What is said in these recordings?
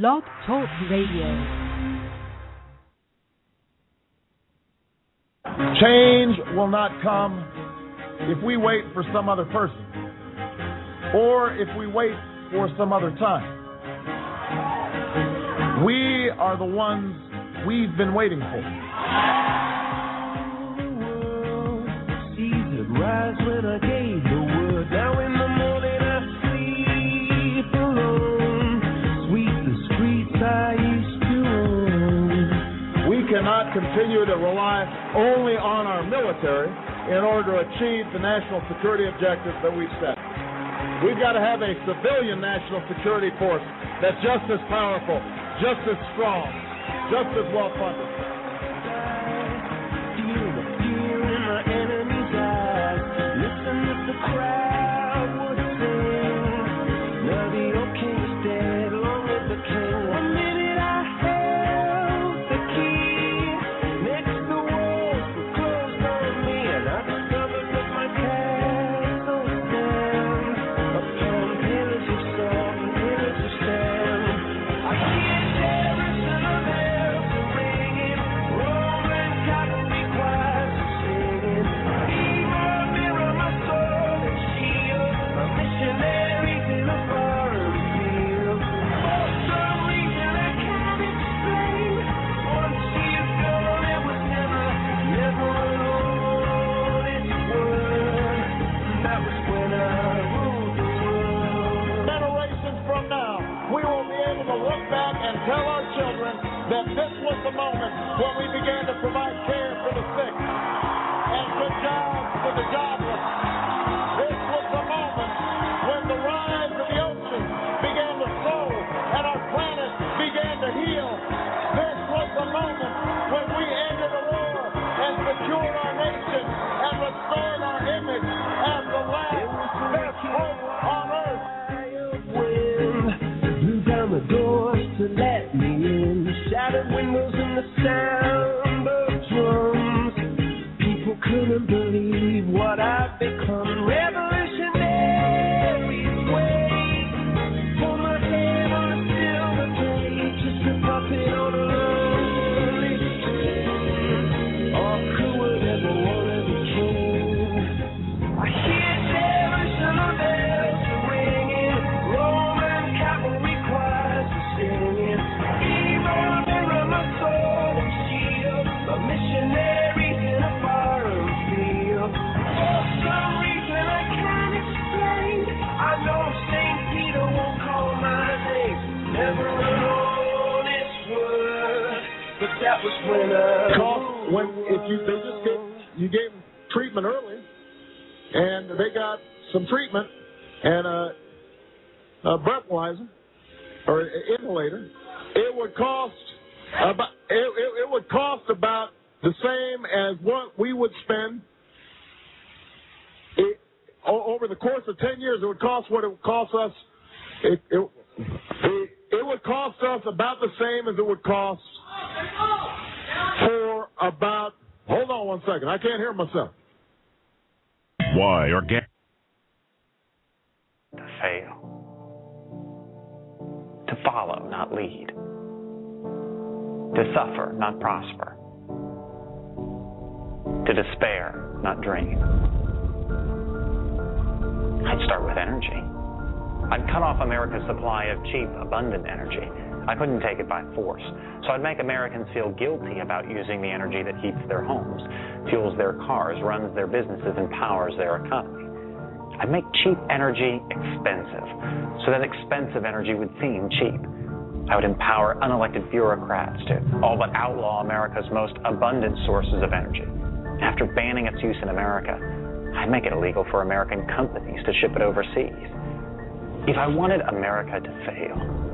Blog Talk Radio. Change will not come if we wait for some other person or if we wait for some other time. We are the ones we've been waiting for. Continue to rely only on our military in order to achieve the national security objectives that we've set. We've got to have a civilian national security force that's just as powerful, just as strong, just as well funded. That this was the moment when we began to provide care for the was when I. Cost when if you they just gave you gave them treatment early, and they got some treatment and a, a breathalyzer or inhalator, it would cost about it, it, it would cost about the same as what we would spend. It, over the course of ten years, it would cost what it would cost us. It, it, it, would cost us about the same as it would cost about. Hold on one second. I can't hear myself. Why organic? to fail, to follow, not lead, to suffer, not prosper, to despair, not dream. I'd start with energy. I'd cut off America's supply of cheap, abundant energy. I couldn't take it by force. So I'd make Americans feel guilty about using the energy that heats their homes, fuels their cars, runs their businesses, and powers their economy. I'd make cheap energy expensive, so that expensive energy would seem cheap. I would empower unelected bureaucrats to all but outlaw America's most abundant sources of energy. After banning its use in America, I'd make it illegal for American companies to ship it overseas. If I wanted America to fail,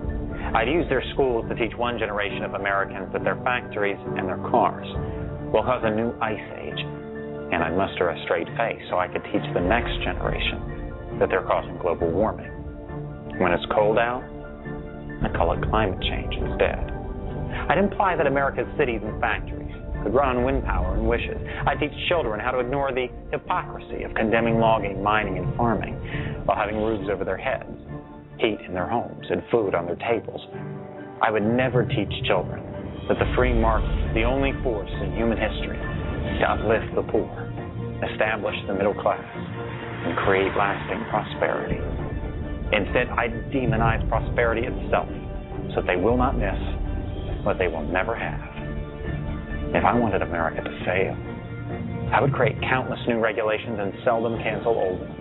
I'd use their schools to teach one generation of Americans that their factories and their cars will cause a new ice age, and I'd muster a straight face so I could teach the next generation that they're causing global warming. When it's cold out, I call it climate change instead. I'd imply that America's cities and factories could run on wind power and wishes. I'd teach children how to ignore the hypocrisy of condemning logging, mining, and farming while having roofs over their heads, heat in their homes, and food on their tables. I would never teach children that the free market is the only force in human history to uplift the poor, establish the middle class, and create lasting prosperity. Instead, I demonize prosperity itself so that they will not miss what they will never have. If I wanted America to fail, I would create countless new regulations and seldom cancel old ones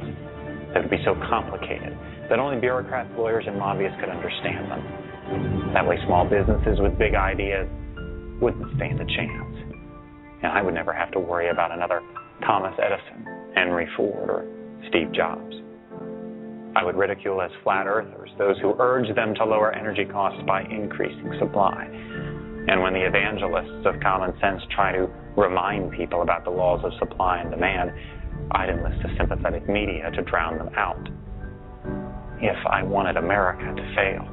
that would be so complicated that only bureaucrats, lawyers, and lobbyists could understand them. That way, small businesses with big ideas wouldn't stand a chance. And I would never have to worry about another Thomas Edison, Henry Ford, or Steve Jobs. I would ridicule as flat earthers those who urge them to lower energy costs by increasing supply. And when the evangelists of common sense try to remind people about the laws of supply and demand, I'd enlist a sympathetic media to drown them out. If I wanted America to fail,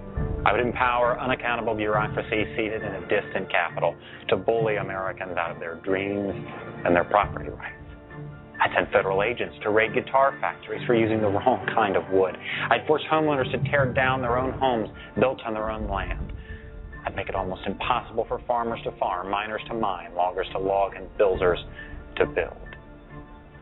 I would empower unaccountable bureaucracy seated in a distant capital to bully Americans out of their dreams and their property rights. I'd send federal agents to raid guitar factories for using the wrong kind of wood. I'd force homeowners to tear down their own homes built on their own land. I'd make it almost impossible for farmers to farm, miners to mine, loggers to log, and builders to build.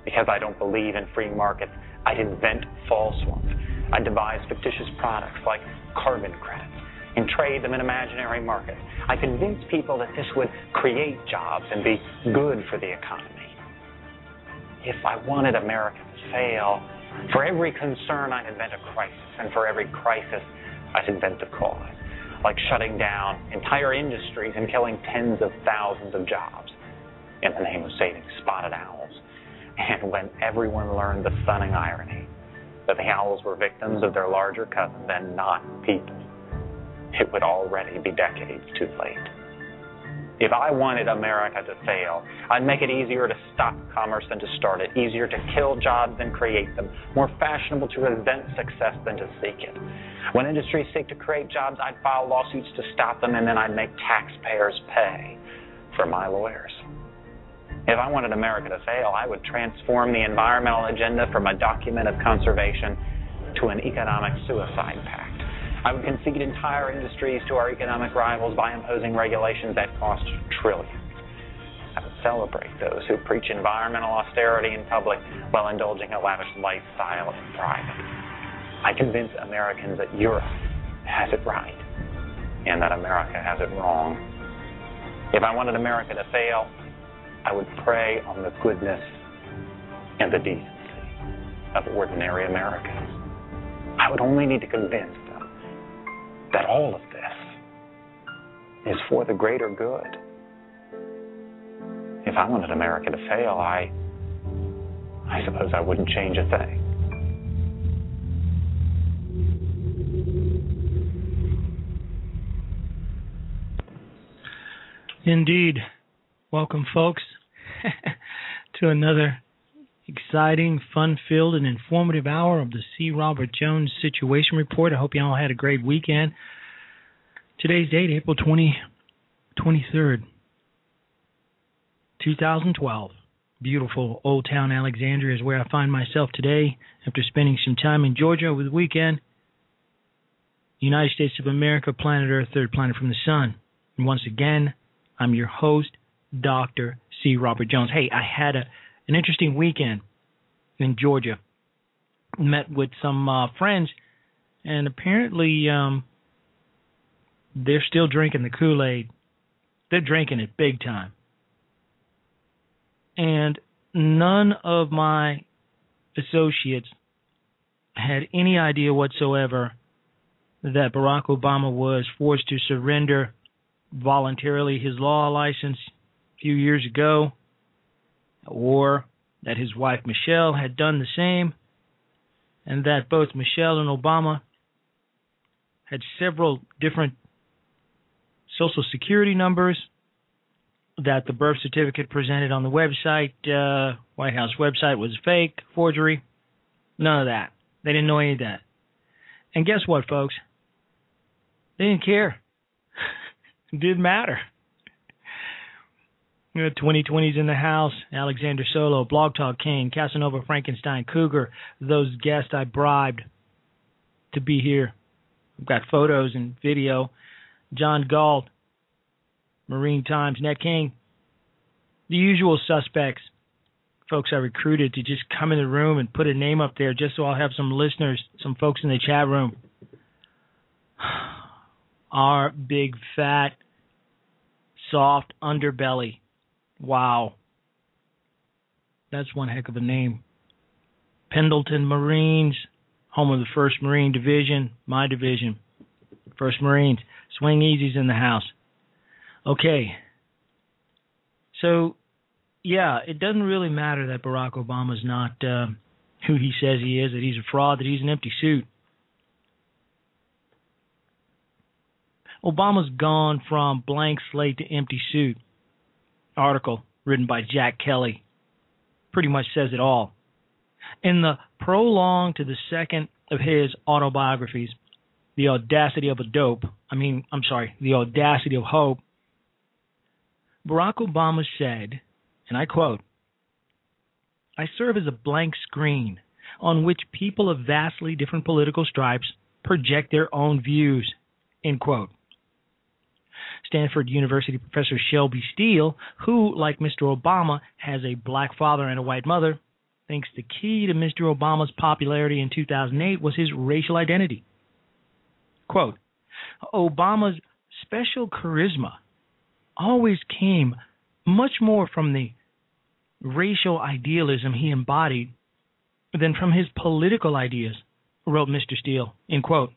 Because I don't believe in free markets, I'd invent false ones. I'd devise fictitious products like carbon credits and trade them in imaginary markets. I convince people that this would create jobs and be good for the economy. If I wanted America to fail, for every concern I'd invent a crisis, and for every crisis I'd invent a cause, like shutting down entire industries and killing tens of thousands of jobs in the name of saving spotted owls. And when everyone learned the stunning irony that the owls were victims of their larger cousins and not people, it would already be decades too late. If I wanted America to fail, I'd make it easier to stop commerce than to start it, easier to kill jobs than create them, more fashionable to resent success than to seek it. When industries seek to create jobs, I'd file lawsuits to stop them, and then I'd make taxpayers pay for my lawyers. If I wanted America to fail, I would transform the environmental agenda from a document of conservation to an economic suicide pact. I would concede entire industries to our economic rivals by imposing regulations that cost trillions. I would celebrate those who preach environmental austerity in public while indulging a lavish lifestyle in private. I convince Americans that Europe has it right and that America has it wrong. If I wanted America to fail, I would prey on the goodness and the decency of ordinary Americans. I would only need to convince them that all of this is for the greater good. If I wanted America to fail, I I suppose I wouldn't change a thing. Indeed. Welcome, folks, to another exciting, fun filled, and informative hour of the C. Robert Jones Situation Report. I hope you all had a great weekend. Today's date, April 20, 23rd, 2012. Beautiful Old Town Alexandria is where I find myself today after spending some time in Georgia over the weekend. United States of America, planet Earth, third planet from the sun. And once again, I'm your host, Dr. C. Robert Jones. Hey, I had a an interesting weekend in Georgia. Met with some uh, friends, and apparently um, they're still drinking the Kool Aid. They're drinking it big time. And none of my associates had any idea whatsoever that Barack Obama was forced to surrender voluntarily his law license few years ago, or that his wife Michelle had done the same, and that both Michelle and Obama had several different social security numbers, that the birth certificate presented on the website, uh, White House website, was fake, forgery. None of that. They didn't know any of that. And guess what, folks? They didn't care. it didn't matter. You know, 2020's in the house. Alexander Solo, Blog Talk King, Casanova Frankenstein, Cougar, those guests I bribed to be here. I've got photos and video. John Galt, Marine Times Net King, the usual suspects, folks I recruited to just come in the room and put a name up there just so I'll have some listeners, some folks in the chat room. Our big fat soft underbelly. Wow. That's one heck of a name. Pendleton Marines, home of the 1st Marine Division, my division. 1st Marines. Swing Easy's in the house. Okay. So, yeah, it doesn't really matter that Barack Obama's not uh, who he says he is, that he's a fraud, that he's an empty suit. Obama's gone from blank slate to empty suit. Article written by Jack Kelly pretty much says it all. In the prologue to the second of his autobiographies, The Audacity of a Dope, I mean, I'm sorry, The Audacity of Hope, Barack Obama said, and I quote, I serve as a blank screen on which people of vastly different political stripes project their own views, end quote. Stanford University professor Shelby Steele, who, like Mr. Obama, has a black father and a white mother, thinks the key to Mr. Obama's popularity in 2008 was his racial identity. Quote Obama's special charisma always came much more from the racial idealism he embodied than from his political ideas, wrote Mr. Steele. End quote.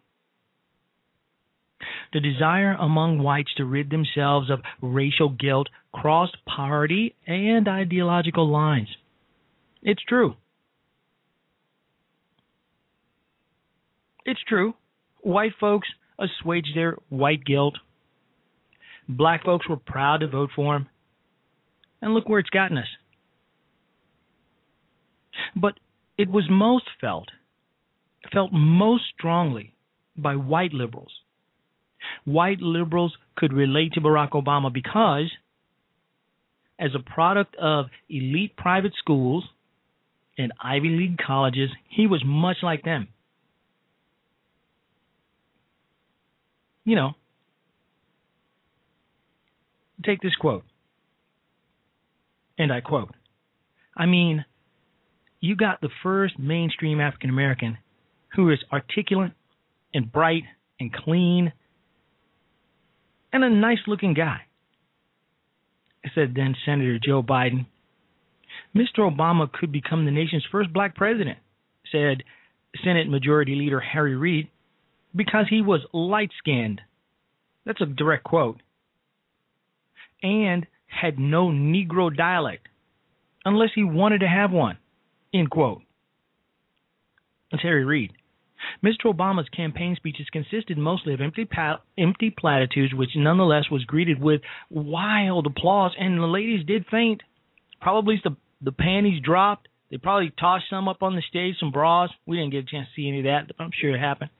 The desire among whites to rid themselves of racial guilt crossed party and ideological lines. It's true. It's true. White folks assuaged their white guilt. Black folks were proud to vote for him. And look where it's gotten us. But it was most felt, felt most strongly by white liberals. White liberals could relate to Barack Obama because, as a product of elite private schools and Ivy League colleges, he was much like them. You know, take this quote, and I quote I mean, you got the first mainstream African American who is articulate and bright and clean and a nice looking guy. Said then Senator Joe Biden. Mr. Obama could become the nation's first black president, said Senate Majority Leader Harry Reid, because he was light skinned. That's a direct quote. And had no Negro dialect, unless he wanted to have one. End quote. That's Harry Reid. Mr. Obama's campaign speeches consisted mostly of empty, empty platitudes, which nonetheless was greeted with wild applause, and the ladies did faint. Probably the the panties dropped. They probably tossed some up on the stage, some bras. We didn't get a chance to see any of that, but I'm sure it happened.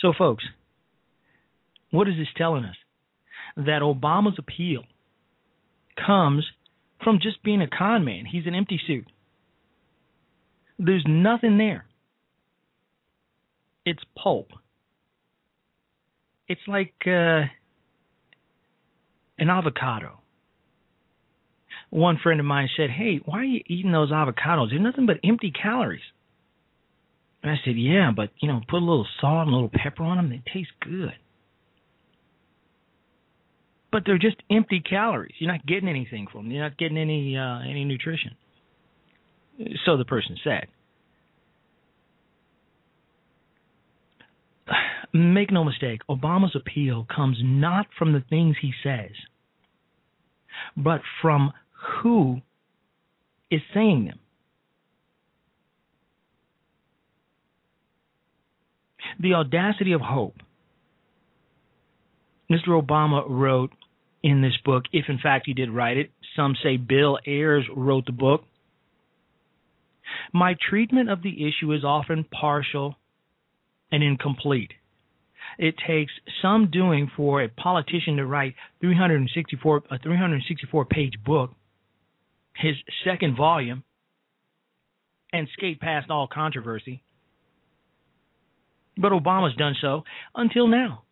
So, folks, what is this telling us? That Obama's appeal comes from just being a con man. He's an empty suit. There's nothing there. It's pulp. It's like uh, an avocado. One friend of mine said, Hey, why are you eating those avocados? They're nothing but empty calories. And I said, Yeah, but, you know, put a little salt and a little pepper on them, they taste good. But they're just empty calories. You're not getting anything from them. You're not getting any uh, any nutrition. So the person said. Make no mistake, Obama's appeal comes not from the things he says, but from who is saying them. The audacity of hope. Mr. Obama wrote in this book, if in fact he did write it, some say Bill Ayers wrote the book. My treatment of the issue is often partial and incomplete. It takes some doing for a politician to write 364 a 364 page book, his second volume, and skate past all controversy. But Obama's done so until now.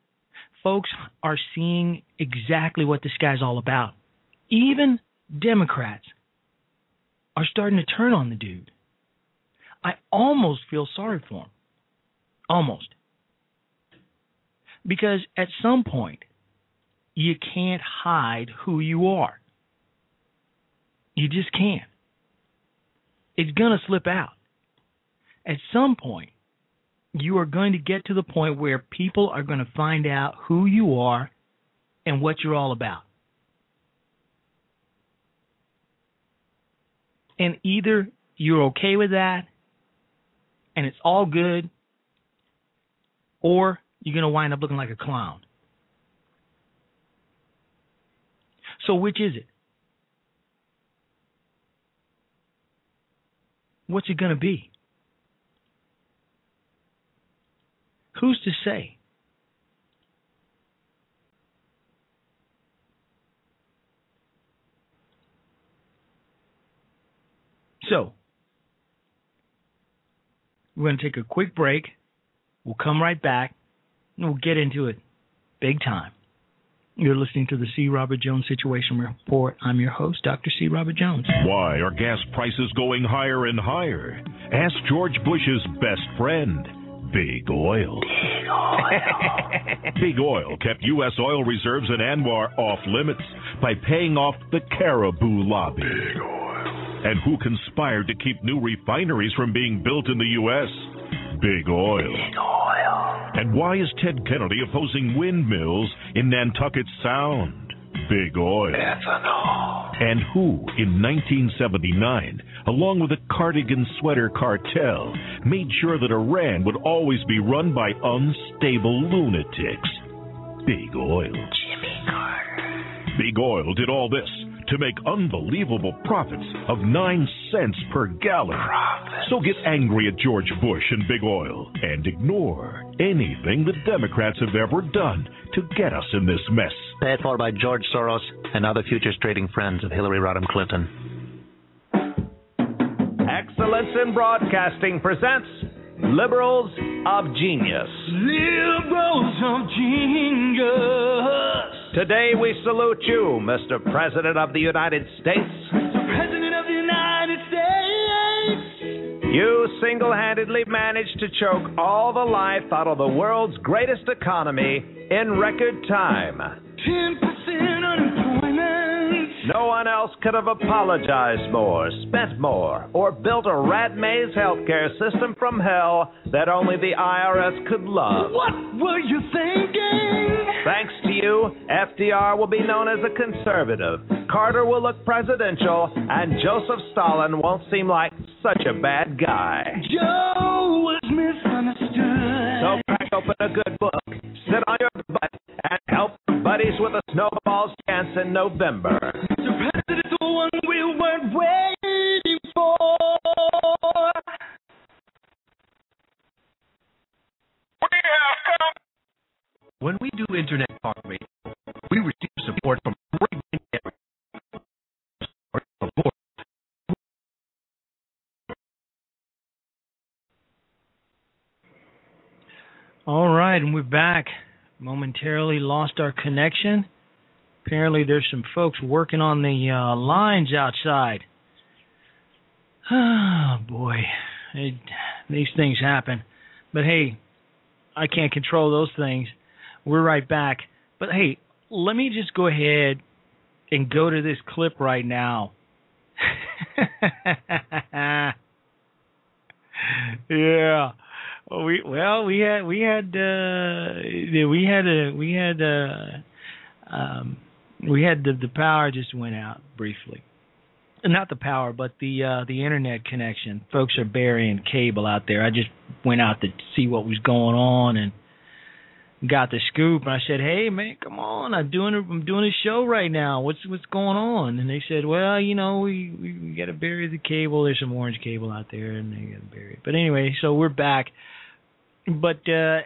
Folks are seeing exactly what this guy's all about. Even Democrats are starting to turn on the dude. I almost feel sorry for him. Almost. Because at some point, you can't hide who you are. You just can't. It's going to slip out. At some point, you are going to get to the point where people are going to find out who you are and what you're all about. And either you're okay with that and it's all good, or you're going to wind up looking like a clown. So, which is it? What's it going to be? Who's to say? So, we're going to take a quick break. We'll come right back and we'll get into it big time. You're listening to the C. Robert Jones Situation Report. I'm your host, Dr. C. Robert Jones. Why are gas prices going higher and higher? Ask George Bush's best friend, Big Oil. Big Oil. Big Oil kept U.S. oil reserves in ANWR off limits by paying off the Caribou lobby. Big Oil. And who conspired to keep new refineries from being built in the U.S.? Big Oil. Big Oil. And why is Ted Kennedy opposing windmills in Nantucket Sound? Big Oil. Ethanol. And who, in 1979, along with the cardigan sweater cartel, made sure that Iran would always be run by unstable lunatics? Big Oil. Jimmy Carter. Big Oil did all this to make unbelievable profits of 9 cents per gallon. Profits. So get angry at George Bush and Big Oil and ignore anything the Democrats have ever done to get us in this mess. Paid for by George Soros and other futures trading friends of Hillary Rodham Clinton. Excellence in Broadcasting presents Liberals of Genius. Liberals of genius. Today we salute you, Mr. President of the United States. President of the United States. You single handedly managed to choke all the life out of the world's greatest economy in record time. 10% unemployment. No one else could have apologized more, spent more, or built a rat maze healthcare system from hell that only the IRS could love. What were you thinking? Thanks to you, FDR will be known as a conservative, Carter will look presidential, and Joseph Stalin won't seem like such a bad guy. Joe was misunderstood. So crack open a good book, sit on your butt, and help your buddies with a snowball's chance in November. The president's the one we weren't waiting for. When we do internet talk radio, we receive support from a great. Support. All right, and we're back. Momentarily lost our connection. Apparently, there's some folks working on the uh, lines outside. Oh boy, it, these things happen. But hey, I can't control those things. We're right back. But hey, let me just go ahead and go to this clip right now. yeah. Well, we well we had we had uh we had a we had uh um we had the the power just went out briefly. Not the power, but the uh the internet connection. Folks are burying cable out there. I just went out to see what was going on and got the scoop and I said, "Hey man, come on. I'm doing a, I'm doing a show right now. What's what's going on?" And they said, "Well, you know, we we, we got to bury the cable. There's some orange cable out there and they got to bury it." But anyway, so we're back. But uh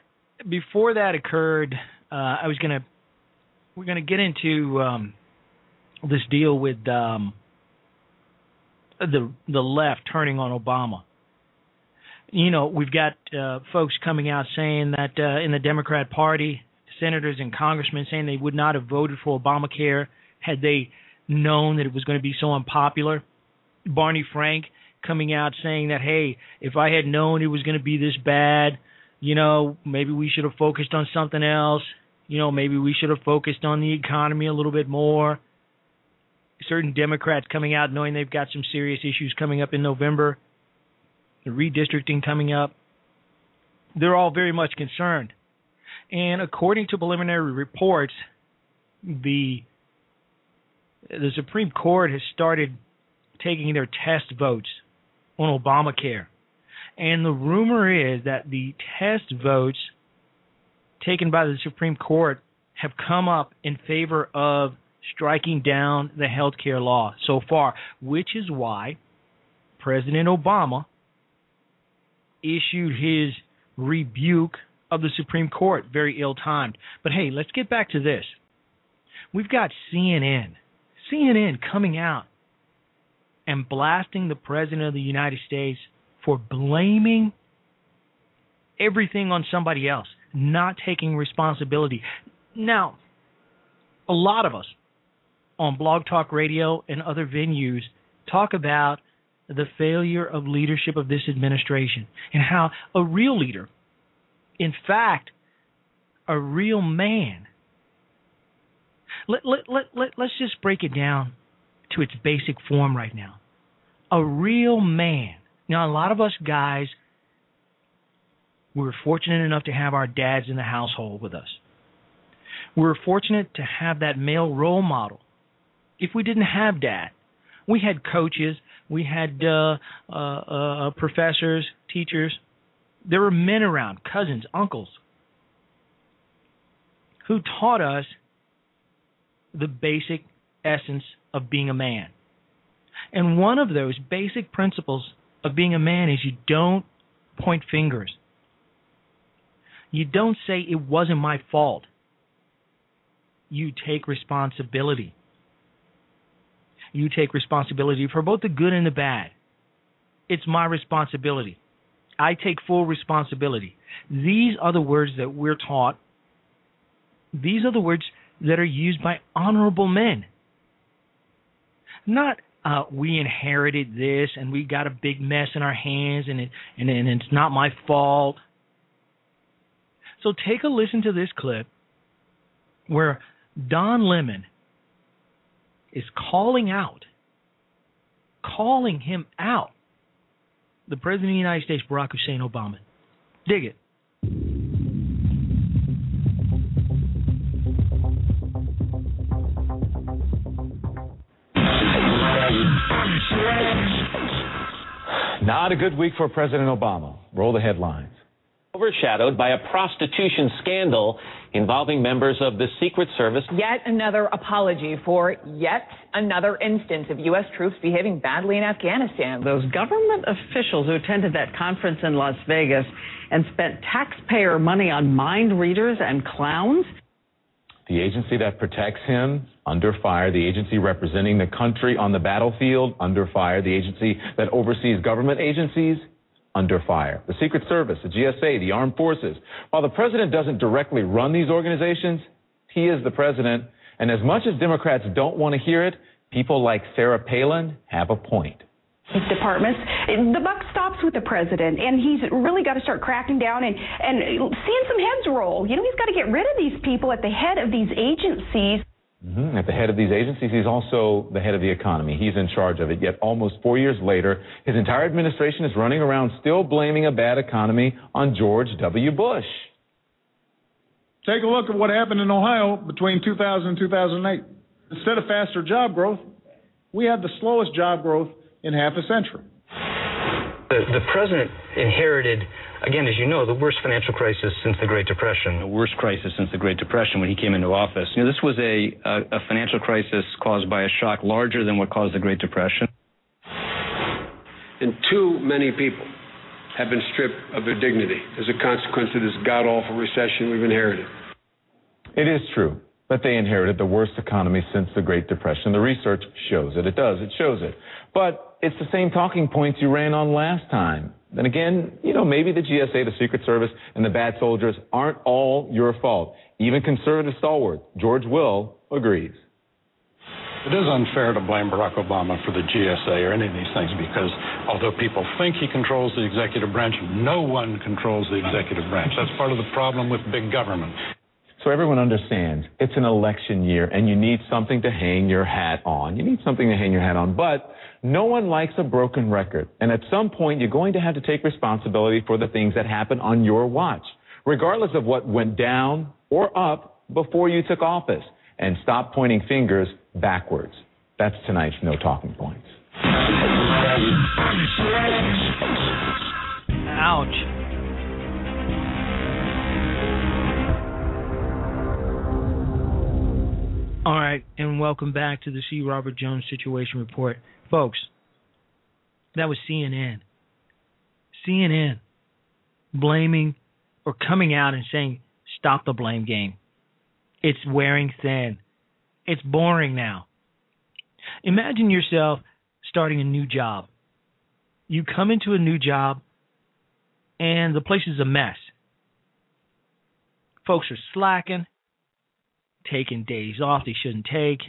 before that occurred, uh I was to we're to get into um this deal with um the the left turning on Obama. You know, we've got uh, folks coming out saying that uh, in the Democrat Party, senators and congressmen saying they would not have voted for Obamacare had they known that it was going to be so unpopular. Barney Frank coming out saying that, hey, if I had known it was going to be this bad, you know, maybe we should have focused on something else. You know, maybe we should have focused on the economy a little bit more. Certain Democrats coming out knowing they've got some serious issues coming up in November, the redistricting coming up. They're all very much concerned. And according to preliminary reports, the the Supreme Court has started taking their test votes on Obamacare. And the rumor is that the test votes taken by the Supreme Court have come up in favor of striking down the health care law so far, which is why President Obama issued his rebuke of the Supreme Court, very ill timed. But hey, let's get back to this. We've got CNN, CNN coming out and blasting the President of the United States for blaming everything on somebody else, not taking responsibility. Now, a lot of us on Blog Talk Radio and other venues talk about the failure of leadership of this administration and how a real leader, in fact, a real man, let, let, let, let, let's just break it down to its basic form right now. A real man. Now, a lot of us guys, we were fortunate enough to have our dads in the household with us. We were fortunate to have that male role model. If we didn't have dad, we had coaches, we had uh, uh, uh, professors, teachers. There were men around, cousins, uncles, who taught us the basic essence of being a man. And one of those basic principles of being a man is you don't point fingers. You don't say it wasn't my fault. You take responsibility. You take responsibility for both the good and the bad. It's my responsibility. I take full responsibility. These are the words that we're taught. These are the words that are used by honorable men. Not uh, we inherited this and we got a big mess in our hands and it and, and it's not my fault. So take a listen to this clip where Don Lemon is calling out, calling him out, the President of the United States, Barack Hussein Obama. Dig it. Not a good week for President Obama. Roll the headlines. Overshadowed by a prostitution scandal involving members of the Secret Service. Yet another apology for yet another instance of U.S. troops behaving badly in Afghanistan. Those government officials who attended that conference in Las Vegas and spent taxpayer money on mind readers and clowns. The agency that protects him under fire, the agency representing the country on the battlefield under fire, the agency that oversees government agencies under fire. The Secret Service, the GSA, the Armed Forces. While the president doesn't directly run these organizations, he is the president. And as much as Democrats don't want to hear it, people like Sarah Palin have a point. departments. The buck stops with the president, and he's really got to start cracking down and and seeing some heads roll. You know, he's got to get rid of these people at the head of these agencies. Mm-hmm. At the head of these agencies, he's also the head of the economy. He's in charge of it. Yet almost four years later, his entire administration is running around still blaming a bad economy on George W. Bush. Take a look at what happened in Ohio between 2000 and 2008. Instead of faster job growth, we had the slowest job growth in half a century. The, the president inherited, again, as you know, the worst financial crisis since the Great Depression. The worst crisis since the Great Depression when he came into office. You know, this was a, a, a financial crisis caused by a shock larger than what caused the Great Depression. And too many people have been stripped of their dignity as a consequence of this god awful recession we've inherited. It is true that they inherited the worst economy since the Great Depression. The research shows it. It does. It shows it. But it's the same talking points you ran on last time. then again, you know, maybe the GSA, the Secret Service, and the bad soldiers aren't all your fault. Even conservative stalwart George Will agrees. It is unfair to blame Barack Obama for the GSA or any of these things because although people think he controls the executive branch, no one controls the executive branch. That's part of the problem with big government. So everyone understands it's an election year and you need something to hang your hat on. You need something to hang your hat on. But no one likes a broken record. And at some point, you're going to have to take responsibility for the things that happen on your watch, regardless of what went down or up before you took office. And stop pointing fingers backwards. That's tonight's No Talking Points. Ouch. All right, and welcome back to the C. Robert Jones Situation Report. Folks, that was CNN. CNN blaming or coming out and saying, stop the blame game. It's wearing thin. It's boring now. Imagine yourself starting a new job. You come into a new job and the place is a mess. Folks are slacking, taking days off they shouldn't take.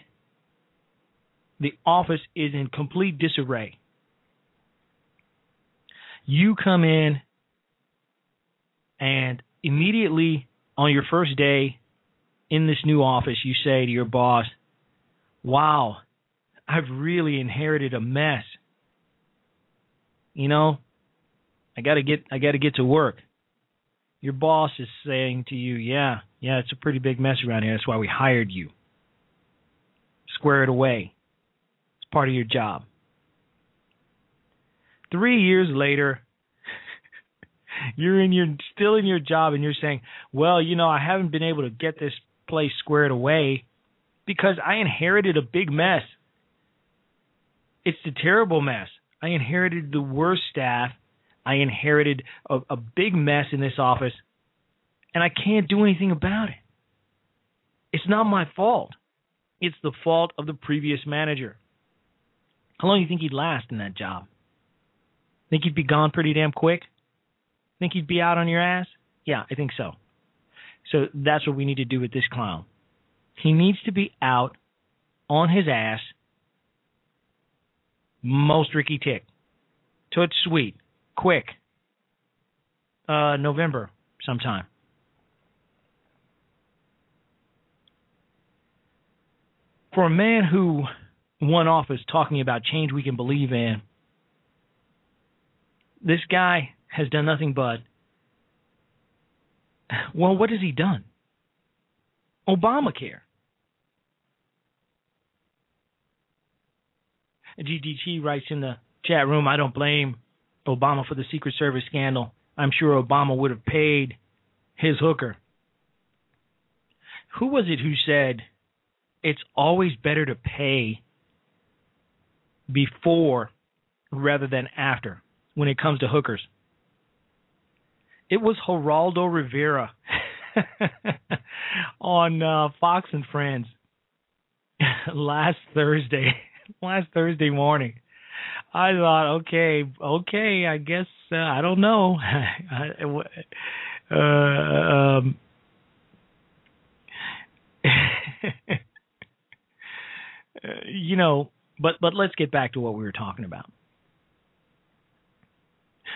The office is in complete disarray. You come in and immediately on your first day in this new office, you say to your boss, Wow, I've really inherited a mess. You know, I gotta get I gotta get to work. Your boss is saying to you, Yeah, yeah, it's a pretty big mess around here. That's why we hired you. Square it away. It's part of your job. Three years later, you're in your still in your job and you're saying, Well, you know, I haven't been able to get this place squared away because I inherited a big mess. It's a terrible mess. I inherited the worst staff. I inherited a, a big mess in this office, and I can't do anything about it. It's not my fault. It's the fault of the previous manager. How long do you think he'd last in that job? Think he'd be gone pretty damn quick? Think he'd be out on your ass? Yeah, I think so. So that's what we need to do with this clown. He needs to be out on his ass most Ricky Tick. Toot sweet. Quick. Uh November sometime. For a man who won office talking about change we can believe in, this guy has done nothing but well, what has he done? Obamacare. GDT writes in the chat room, I don't blame Obama for the Secret Service scandal. I'm sure Obama would have paid his hooker. Who was it who said it's always better to pay before rather than after when it comes to hookers? It was Geraldo Rivera on uh, Fox and Friends last Thursday, last Thursday morning. I thought, okay, okay, I guess uh, I don't know. uh, um, Uh, you know, but but let's get back to what we were talking about.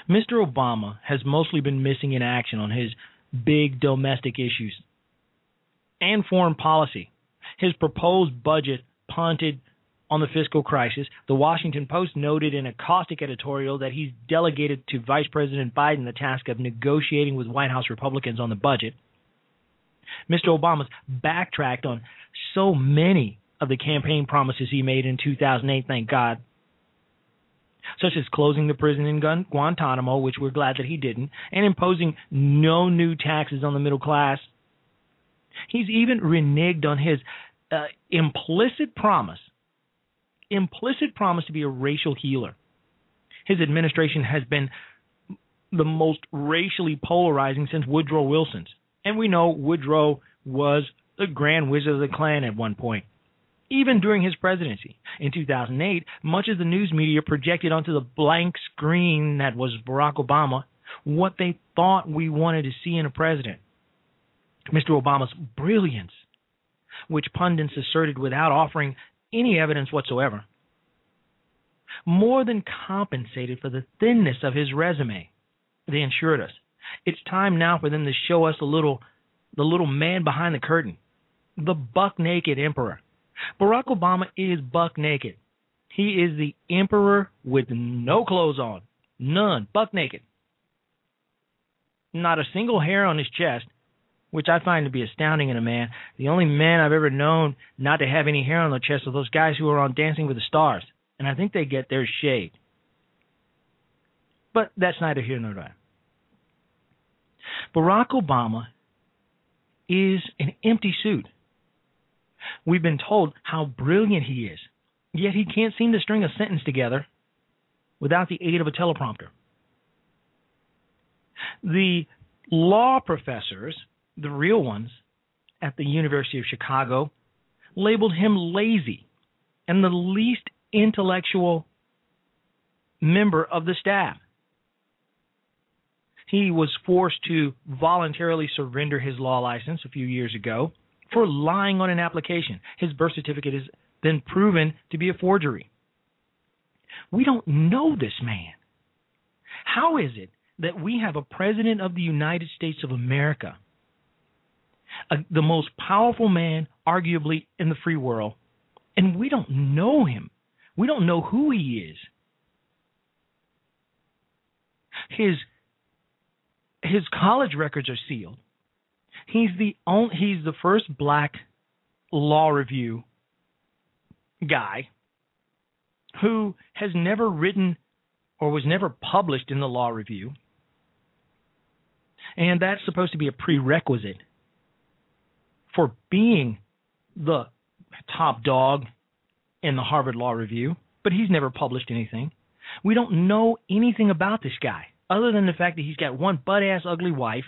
Mr. Obama has mostly been missing in action on his big domestic issues and foreign policy. His proposed budget punted on the fiscal crisis. The Washington Post noted in a caustic editorial that he's delegated to Vice President Biden the task of negotiating with White House Republicans on the budget. Mr. Obama's backtracked on so many of the campaign promises he made in 2008, thank God, such as closing the prison in Guantanamo, which we're glad that he didn't, and imposing no new taxes on the middle class. He's even reneged on his uh, implicit promise, implicit promise to be a racial healer. His administration has been the most racially polarizing since Woodrow Wilson's. And we know Woodrow was the grand wizard of the Klan at one point. Even during his presidency. In 2008, much of the news media projected onto the blank screen that was Barack Obama what they thought we wanted to see in a president. Mr. Obama's brilliance, which pundits asserted without offering any evidence whatsoever, more than compensated for the thinness of his resume. They assured us. It's time now for them to show us a little the little man behind the curtain, the buck naked emperor. Barack Obama is buck naked. He is the emperor with no clothes on. None. Buck naked. Not a single hair on his chest, which I find to be astounding in a man. The only man I've ever known not to have any hair on their chest are those guys who are on Dancing with the Stars. And I think they get their shade. But that's neither here nor there. Barack Obama is an empty suit. We've been told how brilliant he is, yet he can't seem to string a sentence together without the aid of a teleprompter. The law professors, the real ones, at the University of Chicago, labeled him lazy and the least intellectual member of the staff. He was forced to voluntarily surrender his law license a few years ago for lying on an application. His birth certificate has been proven to be a forgery. We don't know this man. How is it that we have a president of the United States of America, a, the most powerful man, arguably, in the free world, and we don't know him? We don't know who he is. His his college records are sealed. He's the only, he's the first black law review guy who has never written or was never published in the law review. And that's supposed to be a prerequisite for being the top dog in the Harvard Law Review, but he's never published anything. We don't know anything about this guy other than the fact that he's got one butt ass ugly wife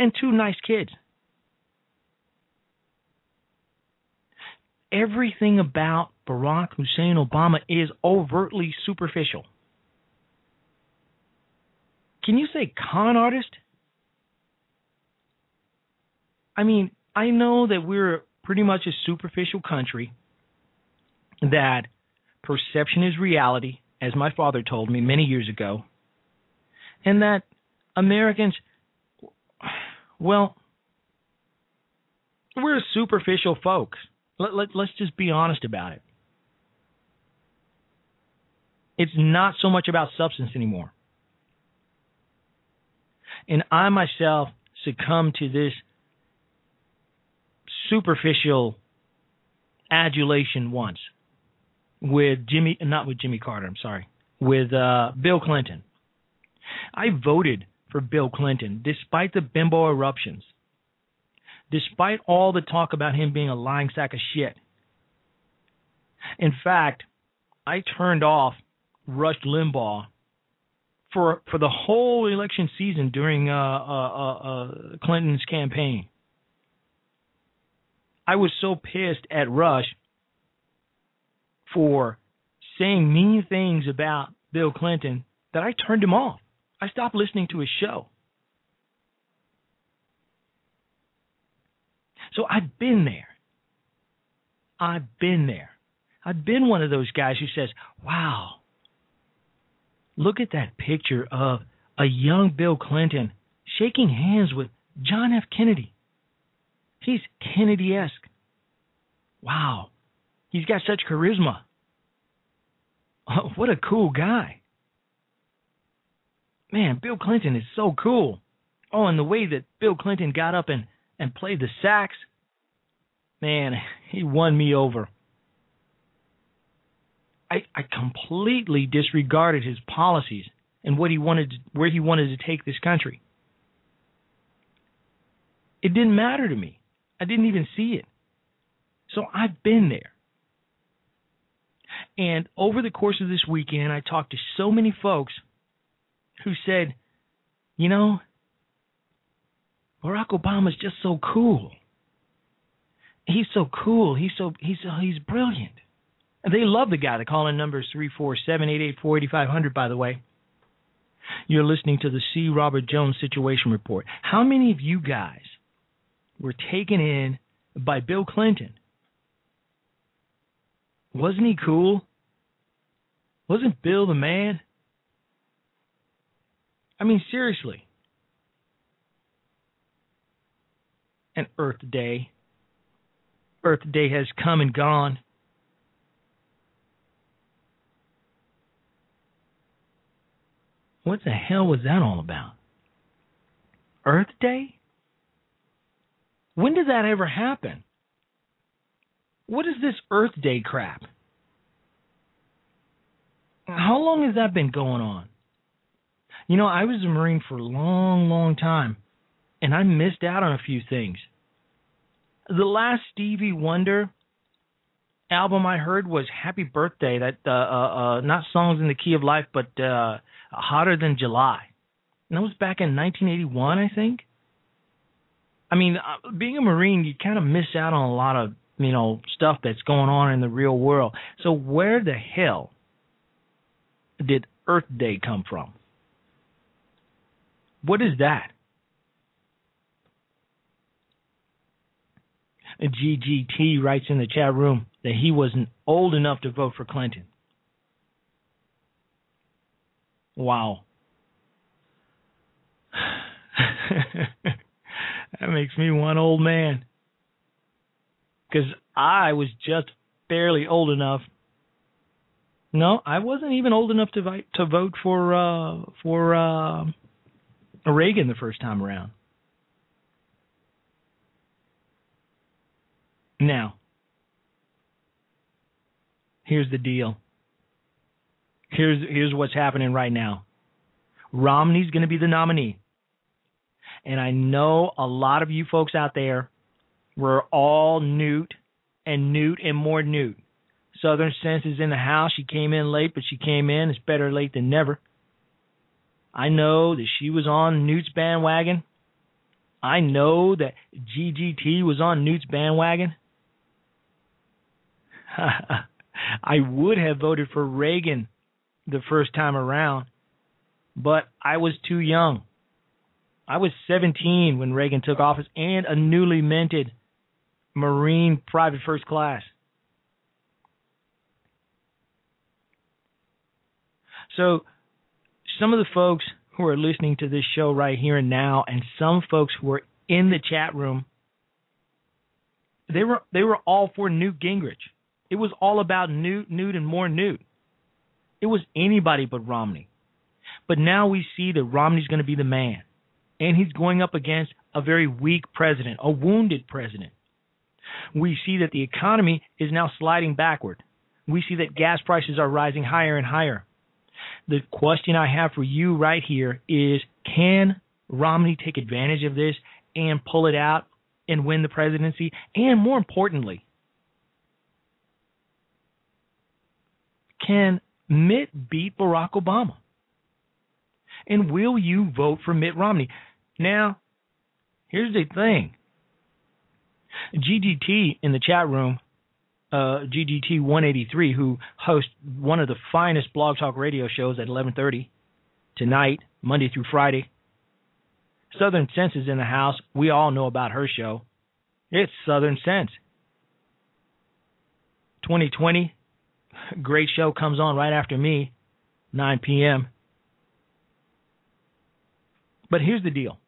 and two nice kids. Everything about Barack Hussein Obama is overtly superficial. Can you say con artist? I mean, I know that we're pretty much a superficial country, that perception is reality, as my father told me many years ago and that Americans, well, we're superficial folks. Let, let, let's just be honest about it. It's not so much about substance anymore. And I myself succumb to this superficial adulation once with Jimmy, not with Jimmy Carter, I'm sorry, with uh, Bill Clinton. I voted for Bill Clinton despite the bimbo eruptions, despite all the talk about him being a lying sack of shit. In fact, I turned off Rush Limbaugh for for the whole election season during uh, uh, uh, uh Clinton's campaign. I was so pissed at Rush for saying mean things about Bill Clinton that I turned him off. I stopped listening to his show. So I've been there. I've been there. I've been one of those guys who says, wow, look at that picture of a young Bill Clinton shaking hands with John F. Kennedy. He's Kennedy esque. Wow. He's got such charisma. what a cool guy man, Bill Clinton is so cool. Oh, and the way that Bill Clinton got up and, and played the sax, man, he won me over. I, I completely disregarded his policies and what he wanted, where he wanted to take this country. It didn't matter to me. I didn't even see it. So I've been there. And over the course of this weekend, I talked to so many folks who said, you know, Barack Obama's just so cool. he's so cool. He's so he's uh, he's brilliant. And they love the guy. The call in number is three four seven eight eight four eighty five hundred. By the way, you're listening to the C. Robert Jones Situation Report. How many of you guys were taken in by Bill Clinton? Wasn't he cool? Wasn't Bill the man? I mean, seriously. And Earth Day. Earth Day has come and gone. What the hell was that all about? Earth Day? When did that ever happen? What is this Earth Day crap? How long has that been going on? You know, I was a Marine for a long, long time, and I missed out on a few things. The last Stevie Wonder album I heard was Happy Birthday, that uh, uh, uh not songs in the key of life, but uh Hotter Than July. And that was back in 1981, I think. I mean, uh, being a Marine, you kind of miss out on a lot of, you know, stuff that's going on in the real world. So where the hell did Earth Day come from? What is that? GGT writes in the chat room that he wasn't old enough to vote for Clinton. Wow. that makes me one old man. Because I was just barely old enough. No, I wasn't even old enough to vote to vote for uh, for uh, Reagan the first time around. Now, here's the deal. Here's here's what's happening right now. Romney's going to be the nominee. And I know a lot of you folks out there were all Newt and Newt and more Newt. Southern Sense is in the house. She came in late, but she came in. It's better late than never. I know that she was on Newt's bandwagon. I know that GGT was on Newt's bandwagon. I would have voted for Reagan the first time around, but I was too young. I was 17 when Reagan took office and a newly minted Marine private first class. So, some of the folks who are listening to this show right here and now, and some folks who are in the chat room, they were they were all for Newt Gingrich. It was all about Newt, Newt, and more Newt. It was anybody but Romney. But now we see that Romney's going to be the man. And he's going up against a very weak president, a wounded president. We see that the economy is now sliding backward. We see that gas prices are rising higher and higher. The question I have for you right here is can Romney take advantage of this and pull it out and win the presidency? And more importantly, can Mitt beat Barack Obama? And will you vote for Mitt Romney? Now, here's the thing. GGT in the chat room, uh, GGT 183, who hosts one of the finest blog talk radio shows at 11:30 tonight, Monday through Friday. Southern Sense is in the house. We all know about her show. It's Southern Sense. 2020 great show comes on right after me, 9 p.m. But here's the deal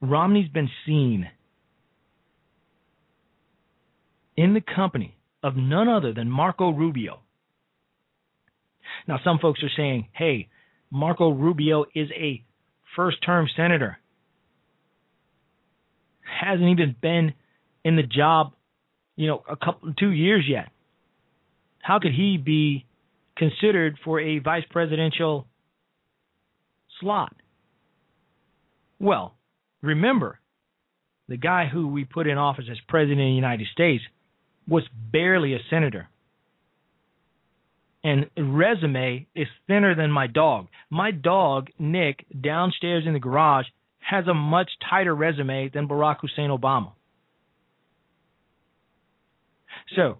Romney's been seen in the company of none other than Marco Rubio. Now, some folks are saying, hey, Marco Rubio is a first term senator. Hasn't even been in the job, you know, a couple, two years yet how could he be considered for a vice presidential slot? Well, remember, the guy who we put in office as president of the United States was barely a senator. And resume is thinner than my dog. My dog, Nick, downstairs in the garage, has a much tighter resume than Barack Hussein Obama. So,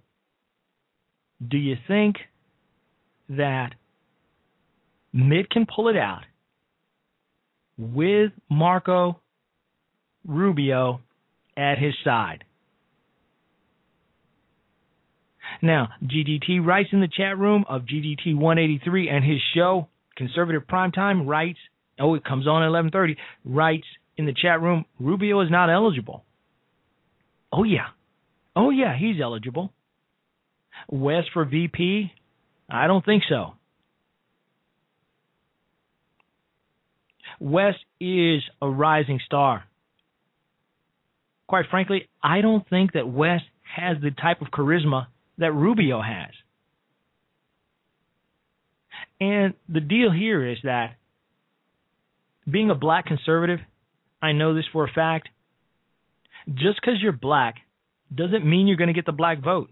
do you think that Mitt can pull it out with Marco Rubio at his side? Now, GGT writes in the chat room of GGT 183 and his show, Conservative Primetime, writes, oh, it comes on at 1130, writes in the chat room, Rubio is not eligible. Oh, yeah. Oh, yeah, he's eligible. West for VP? I don't think so. West is a rising star. Quite frankly, I don't think that West has the type of charisma that Rubio has. And the deal here is that being a black conservative, I know this for a fact, just because you're black doesn't mean you're going to get the black vote.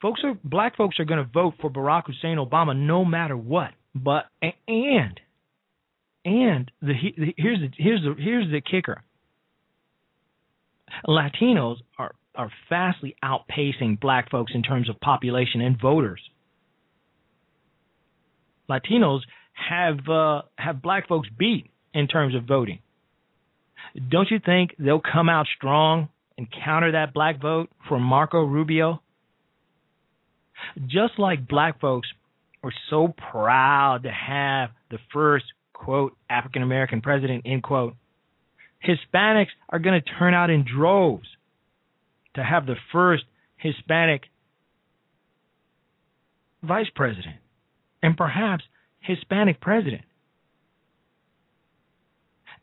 Folks are black folks are going to vote for Barack Hussein Obama no matter what. But and and the, here's the here's the here's the kicker. Latinos are are vastly outpacing black folks in terms of population and voters. Latinos have uh, have black folks beat in terms of voting. Don't you think they'll come out strong and counter that black vote for Marco Rubio? Just like black folks were so proud to have the first quote African American president end quote, Hispanics are going to turn out in droves to have the first Hispanic vice president and perhaps Hispanic president.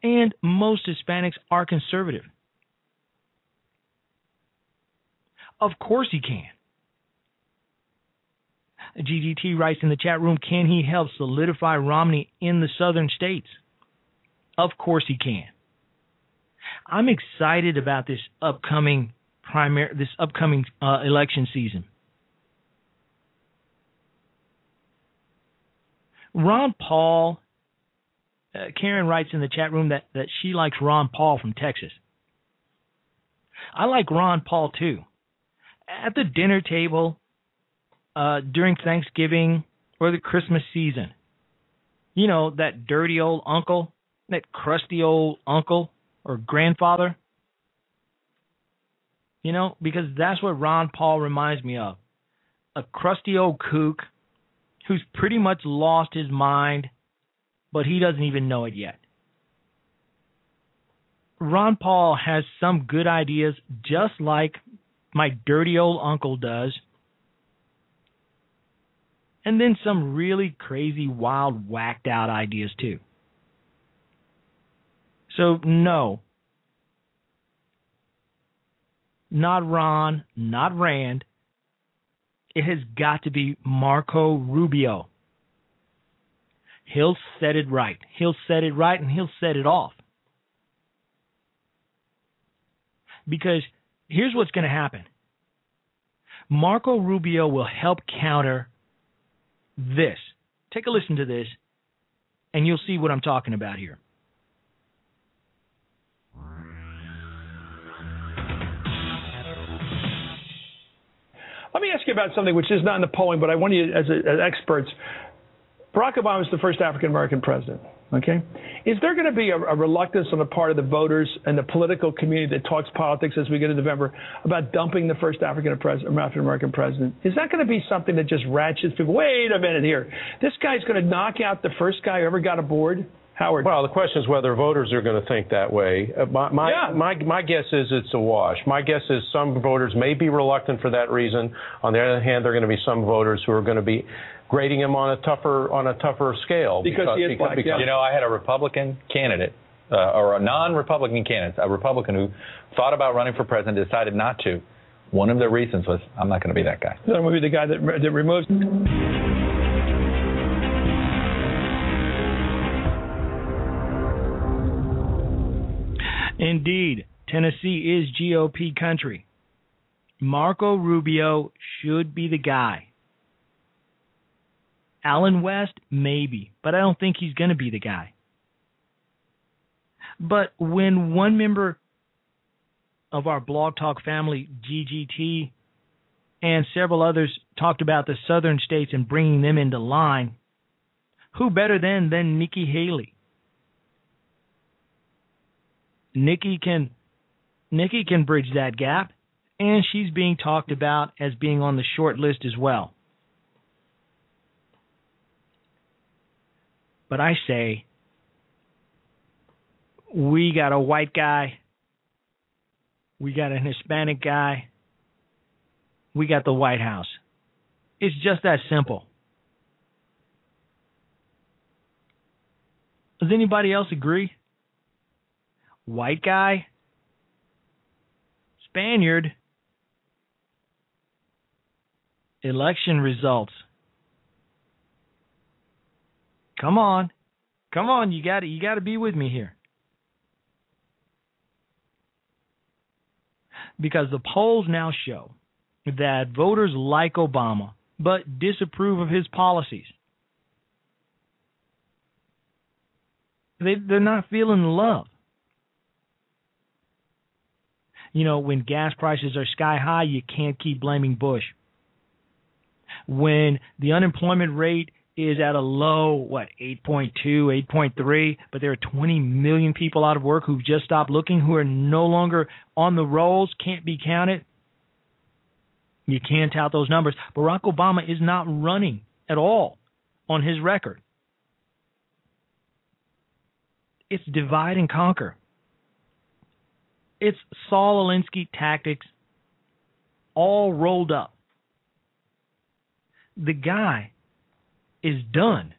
And most Hispanics are conservative. Of course he can. GGT writes in the chat room, can he help solidify Romney in the southern states? Of course he can. I'm excited about this upcoming primary this upcoming uh, election season. Ron Paul, uh, Karen writes in the chat room that, that she likes Ron Paul from Texas. I like Ron Paul too. At the dinner table uh, during Thanksgiving or the Christmas season, you know, that dirty old uncle, that crusty old uncle or grandfather you know, because that's what Ron Paul reminds me of. A crusty old kook who's pretty much lost his mind, but he doesn't even know it yet. Ron Paul has some good ideas, just like my dirty old uncle does. And then some really crazy, wild, whacked out ideas, too. So, no, not Ron, not Rand. It has got to be Marco Rubio. He'll set it right. He'll set it right and he'll set it off. Because here's what's going to happen Marco Rubio will help counter this. Take a listen to this, and you'll see what I'm talking about here. Let me ask you about something which is not in the polling, but I want you, as, a, as experts, Barack Obama is the first African American president. Okay, is there going to be a, a, reluctance on the part of the voters and the political community that talks politics as we get to November about dumping the first African African American president? Is that going to be something that just ratchets people? Wait a minute here, this guy's going to knock out the first guy who ever got aboard. Howard. Well, the question is whether voters are going to think that way. Uh, my my, yeah. my my guess is it's a wash. My guess is some voters may be reluctant for that reason. On the other hand, there are going to be some voters who are going to be grading him on a tougher on a tougher scale because, because he is because, black. Because, yeah. You know, I had a Republican candidate. Uh, or a non-Republican candidate, a Republican who thought about running for president, decided not to. One of the reasons was, I'm not going to be that guy. I'm going to be the guy that, that removes. Indeed, Tennessee is GOP country. Marco Rubio should be the guy. Allen West, maybe, but I don't think he's going to be the guy. But when one member of our Blog Talk family, GGT, and several others talked about the southern states and bringing them into line. Who better than than Nikki Haley? Nikki can Nikki can bridge that gap, and she's being talked about as being on the short list as well. But I say we got a white guy, we got an Hispanic guy, we got the White House. It's just that simple. Does anybody else agree? White guy, Spaniard, election results. Come on. Come on, you got you got to be with me here. Because the polls now show that voters like Obama but disapprove of his policies. They they're not feeling love. You know, when gas prices are sky high, you can't keep blaming Bush. When the unemployment rate is at a low, what, 8.2, 8.3, but there are 20 million people out of work who've just stopped looking, who are no longer on the rolls, can't be counted. You can't tout those numbers. Barack Obama is not running at all on his record. It's divide and conquer. It's Saul Alinsky tactics all rolled up. The guy is done.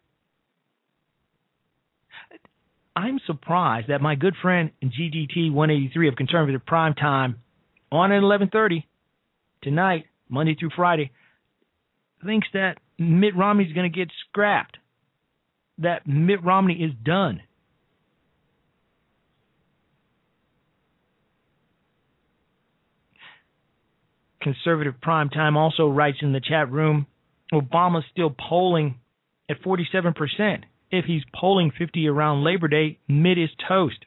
I'm surprised that my good friend GGT 183 of Conservative Prime Time on at 11:30 tonight, Monday through Friday, thinks that Mitt Romney's going to get scrapped. That Mitt Romney is done. Conservative Prime Time also writes in the chat room Obama's still polling at 47%. If he's polling 50 around Labor Day, Mitt is toast.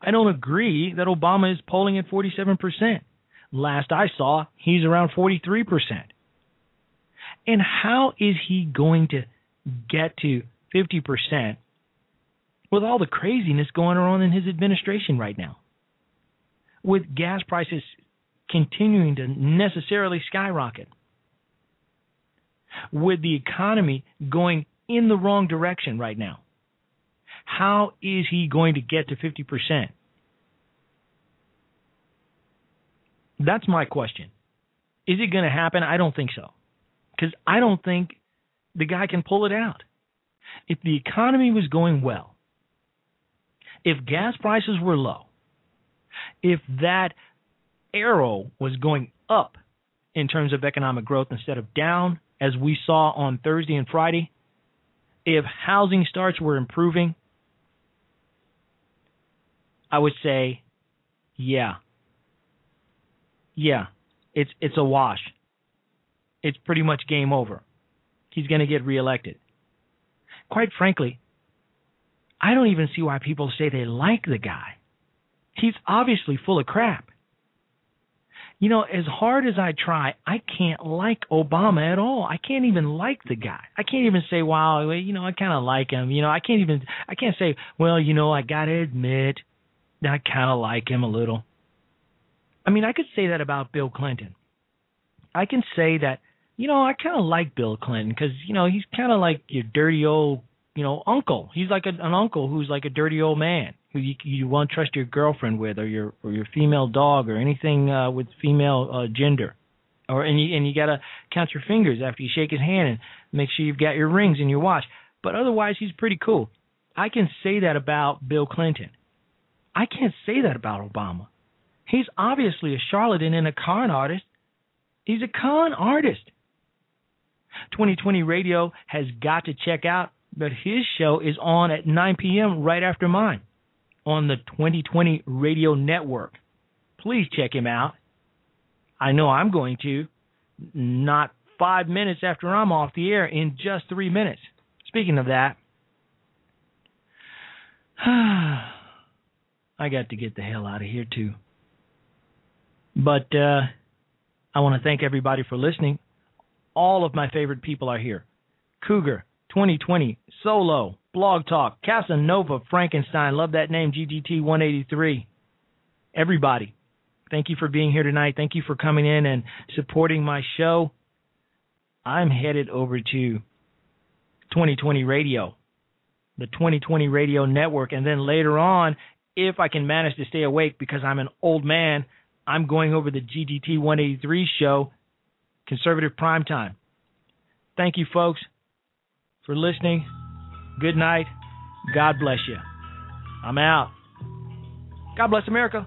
I don't agree that Obama is polling at 47%. Last I saw, he's around 43%. And how is he going to get to 50% with all the craziness going on in his administration right now? With gas prices continuing to necessarily skyrocket, with the economy going in the wrong direction right now. How is he going to get to 50%? That's my question. Is it going to happen? I don't think so. Because I don't think the guy can pull it out. If the economy was going well, if gas prices were low, if that arrow was going up in terms of economic growth instead of down, as we saw on Thursday and Friday, if housing starts were improving, I would say, yeah. Yeah, it's it's a wash. It's pretty much game over. He's going to get reelected. Quite frankly, I don't even see why people say they like the guy. He's obviously full of crap you know, as hard as I try, I can't like Obama at all. I can't even like the guy. I can't even say, wow, you know, I kind of like him. You know, I can't even, I can't say, well, you know, I got to admit that I kind of like him a little. I mean, I could say that about Bill Clinton. I can say that, you know, I kind of like Bill Clinton because, you know, he's kind of like your dirty old, you know, uncle. He's like a, an uncle who's like a dirty old man who you, you won't trust your girlfriend with, or your or your female dog, or anything uh, with female uh, gender, or and you and you gotta count your fingers after you shake his hand and make sure you've got your rings and your watch. But otherwise, he's pretty cool. I can say that about Bill Clinton. I can't say that about Obama. He's obviously a charlatan and a con artist. He's a con artist. 2020 Radio has got to check out, but his show is on at 9 p.m. right after mine on the 2020 Radio Network. Please check him out. I know I'm going to. Not five minutes after I'm off the air, in just three minutes. Speaking of that, I got to get the hell out of here too. But uh, I want to thank everybody for listening. All of my favorite people are here. Cougar, 2020, Solo, Blog Talk, Casanova, Frankenstein. Love that name, GGT 183. Everybody, thank you for being here tonight. Thank you for coming in and supporting my show. I'm headed over to 2020 Radio, the 2020 Radio Network, and then later on, if I can manage to stay awake because I'm an old man, I'm going over the GGT 183 show, Conservative Prime Time. Thank you, folks, for listening. Good night. God bless you. I'm out. God bless America.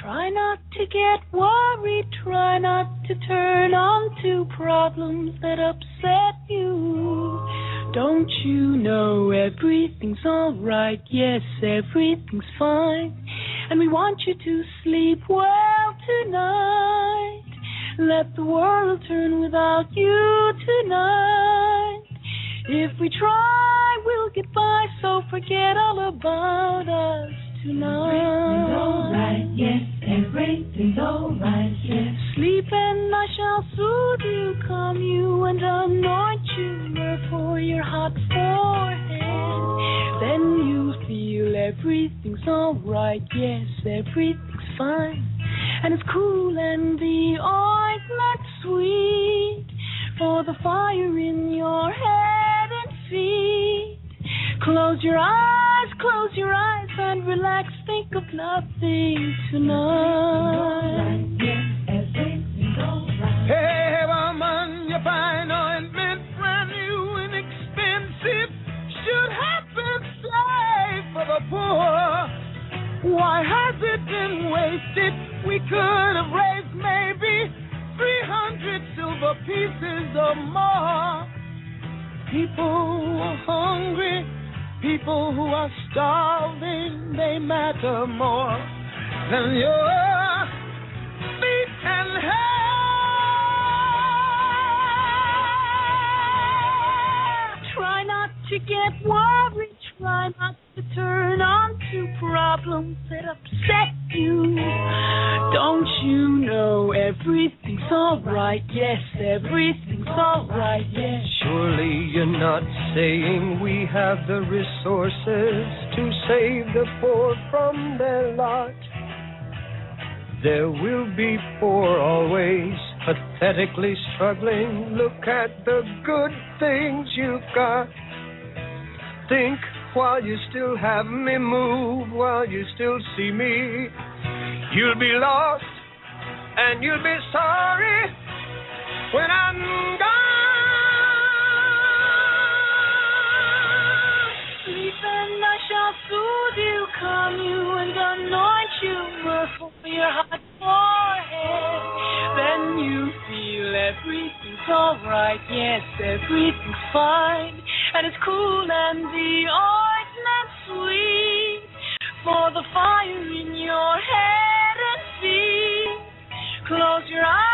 Try not to get worried, try not to turn on to problems that upset you. Don't you know everything's alright? Yes, everything's fine. And we want you to sleep well tonight. Let the world turn without you tonight. If we try, we'll get by, so forget all about us tonight. Everything's alright, yes, everything's alright, yes. Sleep and I shall soothe you, calm you, and anoint you for your hot forehead. Then you feel everything's alright, yes, everything's fine. And it's cool and the ointment sweet for the fire in your head and feet. Close your eyes, close your eyes and relax. Think of nothing tonight. Hey, woman, you an ointment, brand new and expensive. Should happen safe for the poor. Why has it been wasted? We could have raised maybe 300 silver pieces or more. People who are hungry, people who are starving, they matter more than your feet and hair. Try not to get worried. Try not to turn on to problems that upset you. Don't you know everything's alright? Yes, everything's alright. Yes. Surely you're not saying we have the resources to save the poor from their lot. There will be poor always, pathetically struggling. Look at the good things you've got. Think while you still have me, move while you still see me. You'll be lost and you'll be sorry when I'm gone. Sleep and I shall soothe you, calm you, and anoint you for your hot forehead. Then you feel everything's alright, yes, everything's fine. And it's cool and the sweet for the fire in your head and see. Close your eyes.